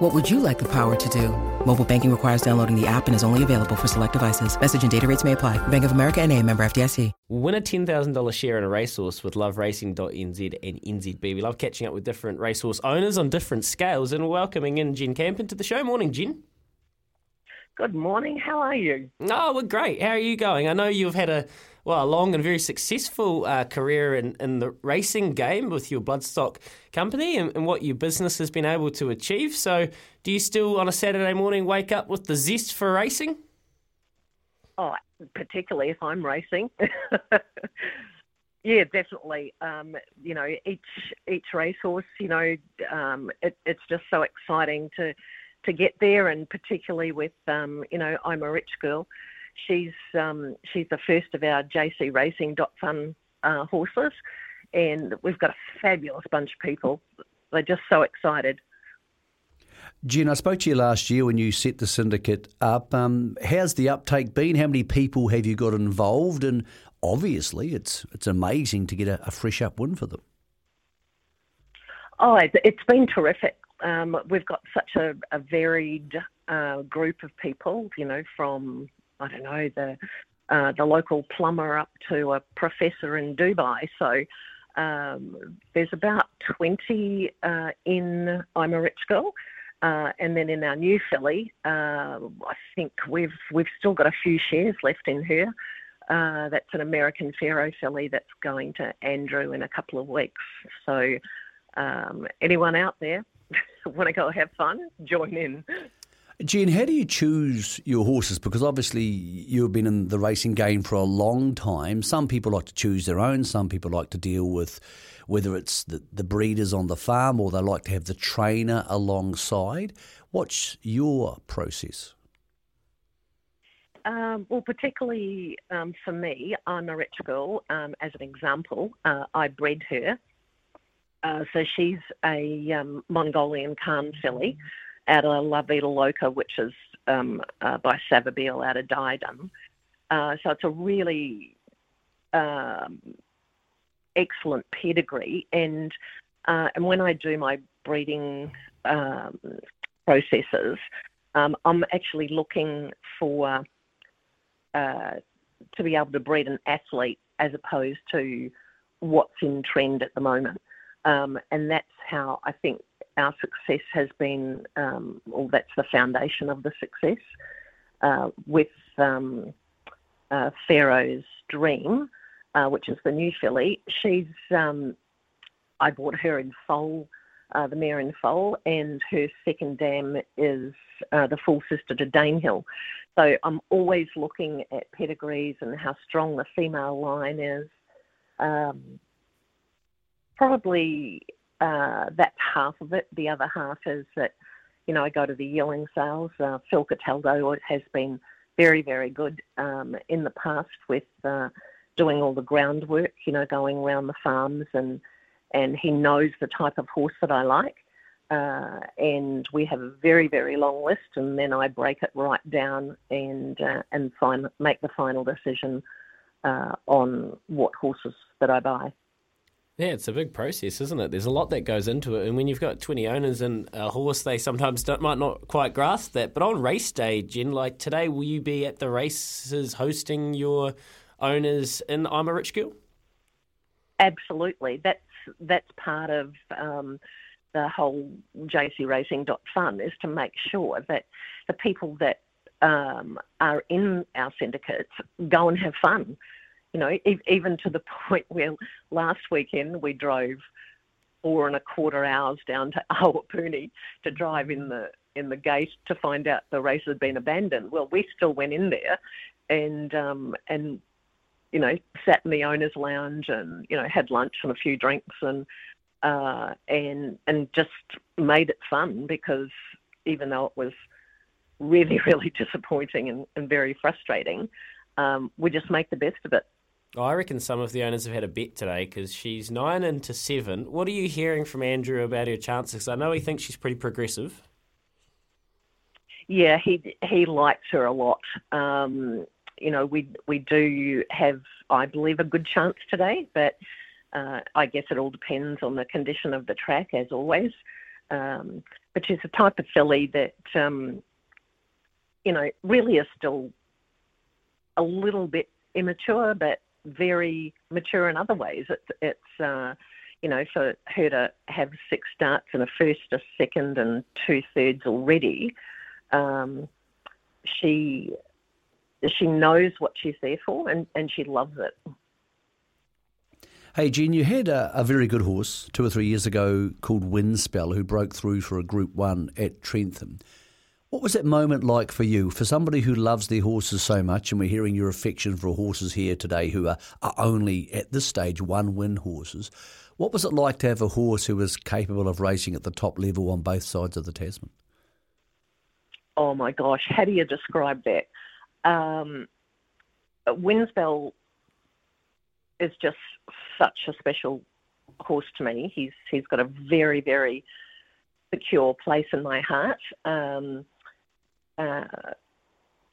What would you like the power to do? Mobile banking requires downloading the app and is only available for select devices. Message and data rates may apply. Bank of America and a member FDIC. Win a $10,000 share in a racehorse with loveracing.nz and NZB. We love catching up with different racehorse owners on different scales and welcoming in Jen Campin to the show. Morning, Jen. Good morning. How are you? Oh, we're great. How are you going? I know you've had a well, a long and very successful uh, career in, in the racing game with your Bloodstock company and, and, what your business has been able to achieve. So, do you still on a Saturday morning wake up with the zest for racing? Oh, particularly if I'm racing. yeah, definitely. Um, you know, each each racehorse, you know, um, it, it's just so exciting to to get there, and particularly with, um, you know, I'm a rich girl. She's um, she's the first of our JC Racing dot Fun uh, horses, and we've got a fabulous bunch of people. They're just so excited. Jen, I spoke to you last year when you set the syndicate up. Um, how's the uptake been? How many people have you got involved? And obviously, it's it's amazing to get a, a fresh up win for them. Oh, it's been terrific. Um, we've got such a, a varied uh, group of people, you know, from I don't know the uh, the local plumber up to a professor in Dubai. So um, there's about 20 uh, in I'm a Rich Girl. Uh, and then in our new filly, uh, I think we've we've still got a few shares left in her. Uh, that's an American Pharoah filly that's going to Andrew in a couple of weeks. So um, anyone out there want to go have fun, join in. Jen, how do you choose your horses? Because obviously you've been in the racing game for a long time. Some people like to choose their own. Some people like to deal with whether it's the, the breeders on the farm or they like to have the trainer alongside. What's your process? Um, well, particularly um, for me, I'm a rich girl. Um, as an example, uh, I bred her. Uh, so she's a um, Mongolian Khan filly out of La Vida Loca, which is um, uh, by Savabeel out of Diadem. Uh, so it's a really um, excellent pedigree. And uh, and when I do my breeding um, processes, um, I'm actually looking for uh, to be able to breed an athlete as opposed to what's in trend at the moment. Um, and that's how I think our success has been, um, well, that's the foundation of the success. Uh, with um, uh, Pharoah's Dream, uh, which is the new filly, she's, um, I bought her in foal, uh, the mare in foal, and her second dam is uh, the full sister to Danehill. So I'm always looking at pedigrees and how strong the female line is. Um, probably uh, that's half of it. The other half is that, you know, I go to the yearling sales. Uh, Phil Cataldo has been very, very good um, in the past with uh, doing all the groundwork, you know, going around the farms and and he knows the type of horse that I like. Uh, and we have a very, very long list, and then I break it right down and uh, and make the final decision uh, on what horses that I buy. Yeah, it's a big process, isn't it? There's a lot that goes into it, and when you've got 20 owners and a horse, they sometimes might not quite grasp that. But on race day, Jen, like today, will you be at the races hosting your owners in I'm a Rich Girl? Absolutely, that's that's part of um, the whole JC Racing Fun is to make sure that the people that um, are in our syndicates go and have fun you know, even to the point where last weekend we drove four and a quarter hours down to Awapuni to drive in the in the gate to find out the race had been abandoned. Well, we still went in there, and um, and you know sat in the owners' lounge and you know had lunch and a few drinks and uh, and and just made it fun because even though it was really really disappointing and, and very frustrating, um, we just make the best of it I reckon some of the owners have had a bet today because she's nine into seven. What are you hearing from Andrew about her chances? I know he thinks she's pretty progressive. Yeah, he he likes her a lot. Um, you know, we we do have, I believe, a good chance today, but uh, I guess it all depends on the condition of the track, as always. Um, but she's a type of filly that, um, you know, really is still a little bit immature, but very mature in other ways. It's, it's uh, you know, for her to have six starts and a first, a second, and two thirds already, um, she she knows what she's there for, and, and she loves it. Hey, Jean, you had a, a, very good horse two or three years ago called Windspell who broke through for a Group 1 at Trentham. What was that moment like for you? For somebody who loves their horses so much, and we're hearing your affection for horses here today who are, are only at this stage one win horses, what was it like to have a horse who was capable of racing at the top level on both sides of the Tasman? Oh my gosh, how do you describe that? Um, Windspell is just such a special horse to me. He's he's got a very very secure place in my heart. Um, uh,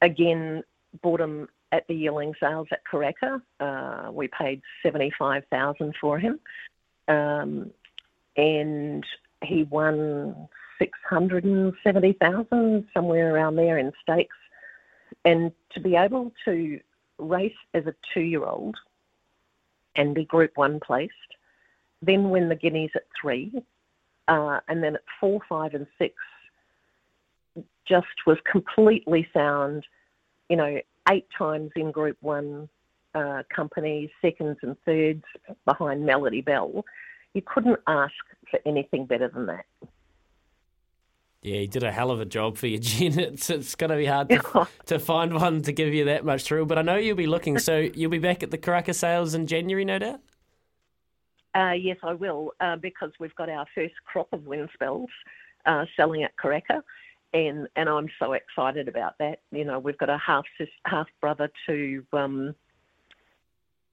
again, bought him at the yearling sales at Karaka. Uh, we paid seventy five thousand for him, um, and he won six hundred and seventy thousand somewhere around there in stakes. And to be able to race as a two year old and be Group One placed, then win the Guineas at three, uh, and then at four, five, and six just was completely sound. You know, eight times in Group One uh, companies, seconds and thirds behind Melody Belle. You couldn't ask for anything better than that. Yeah, he did a hell of a job for you, Jen. It's, it's going to be hard to, to find one to give you that much thrill, but I know you'll be looking. So you'll be back at the Karaka sales in January, no doubt? Uh, yes, I will, uh, because we've got our first crop of Windspells uh, selling at Karaka and and I'm so excited about that. You know, we've got a half half brother to um,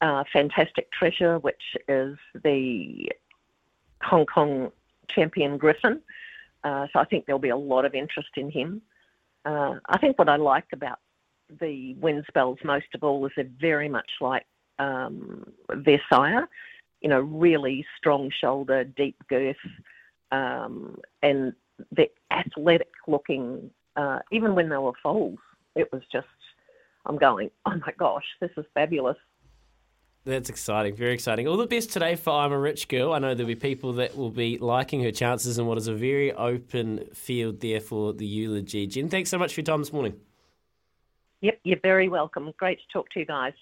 uh, Fantastic Treasure, which is the Hong Kong champion Griffin. Uh, so I think there'll be a lot of interest in him. Uh, I think what I like about the Windspells most of all is they're very much like um, their sire. You know, really strong shoulder, deep girth, um, and the athletic looking, uh, even when they were foals, it was just, I'm going, oh my gosh, this is fabulous. That's exciting, very exciting. All the best today for I'm a Rich Girl. I know there'll be people that will be liking her chances in what is a very open field there for the eulogy. Jen, thanks so much for your time this morning. Yep, you're very welcome. Great to talk to you guys.